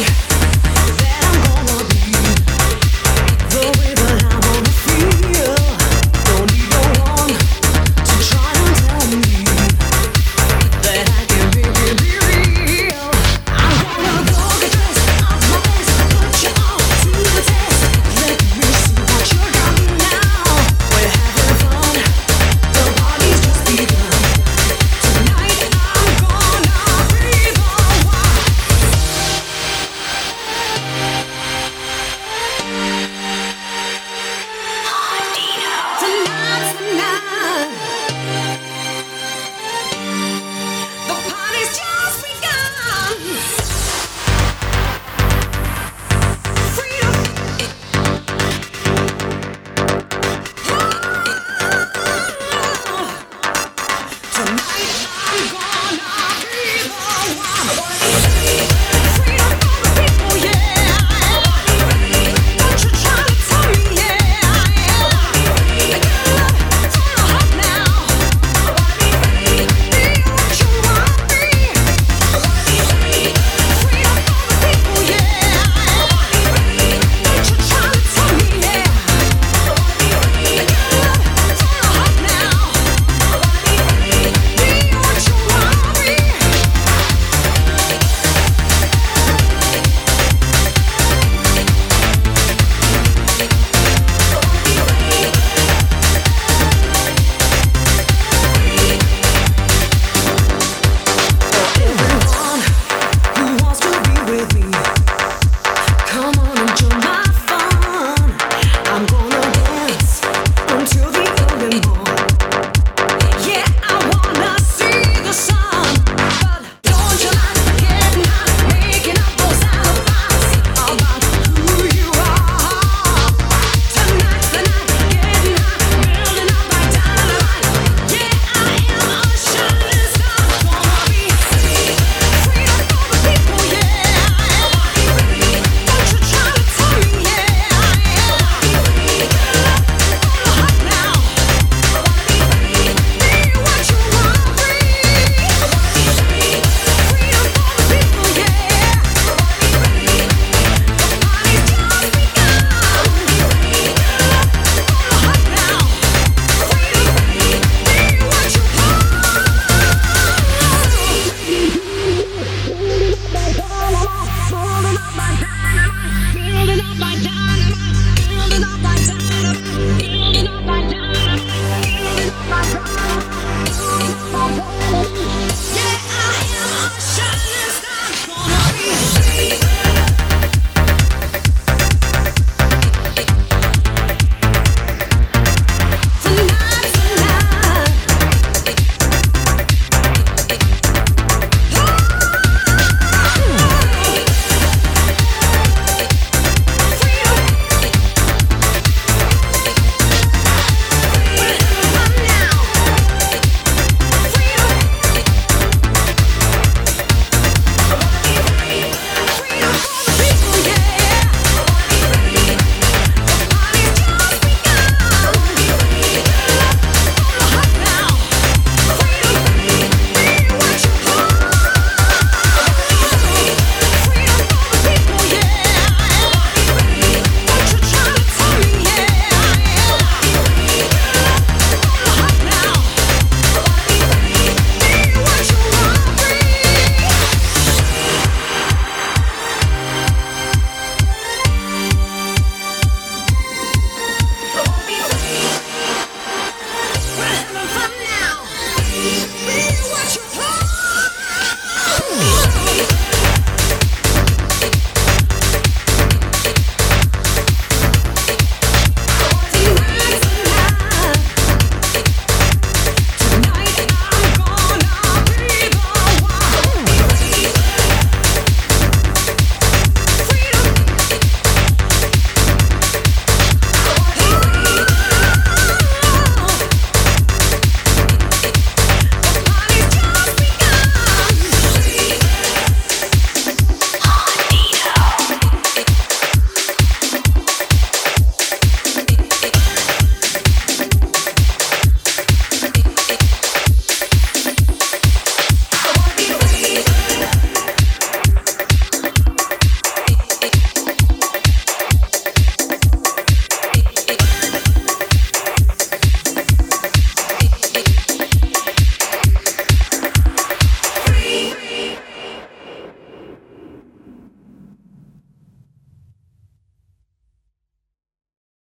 me.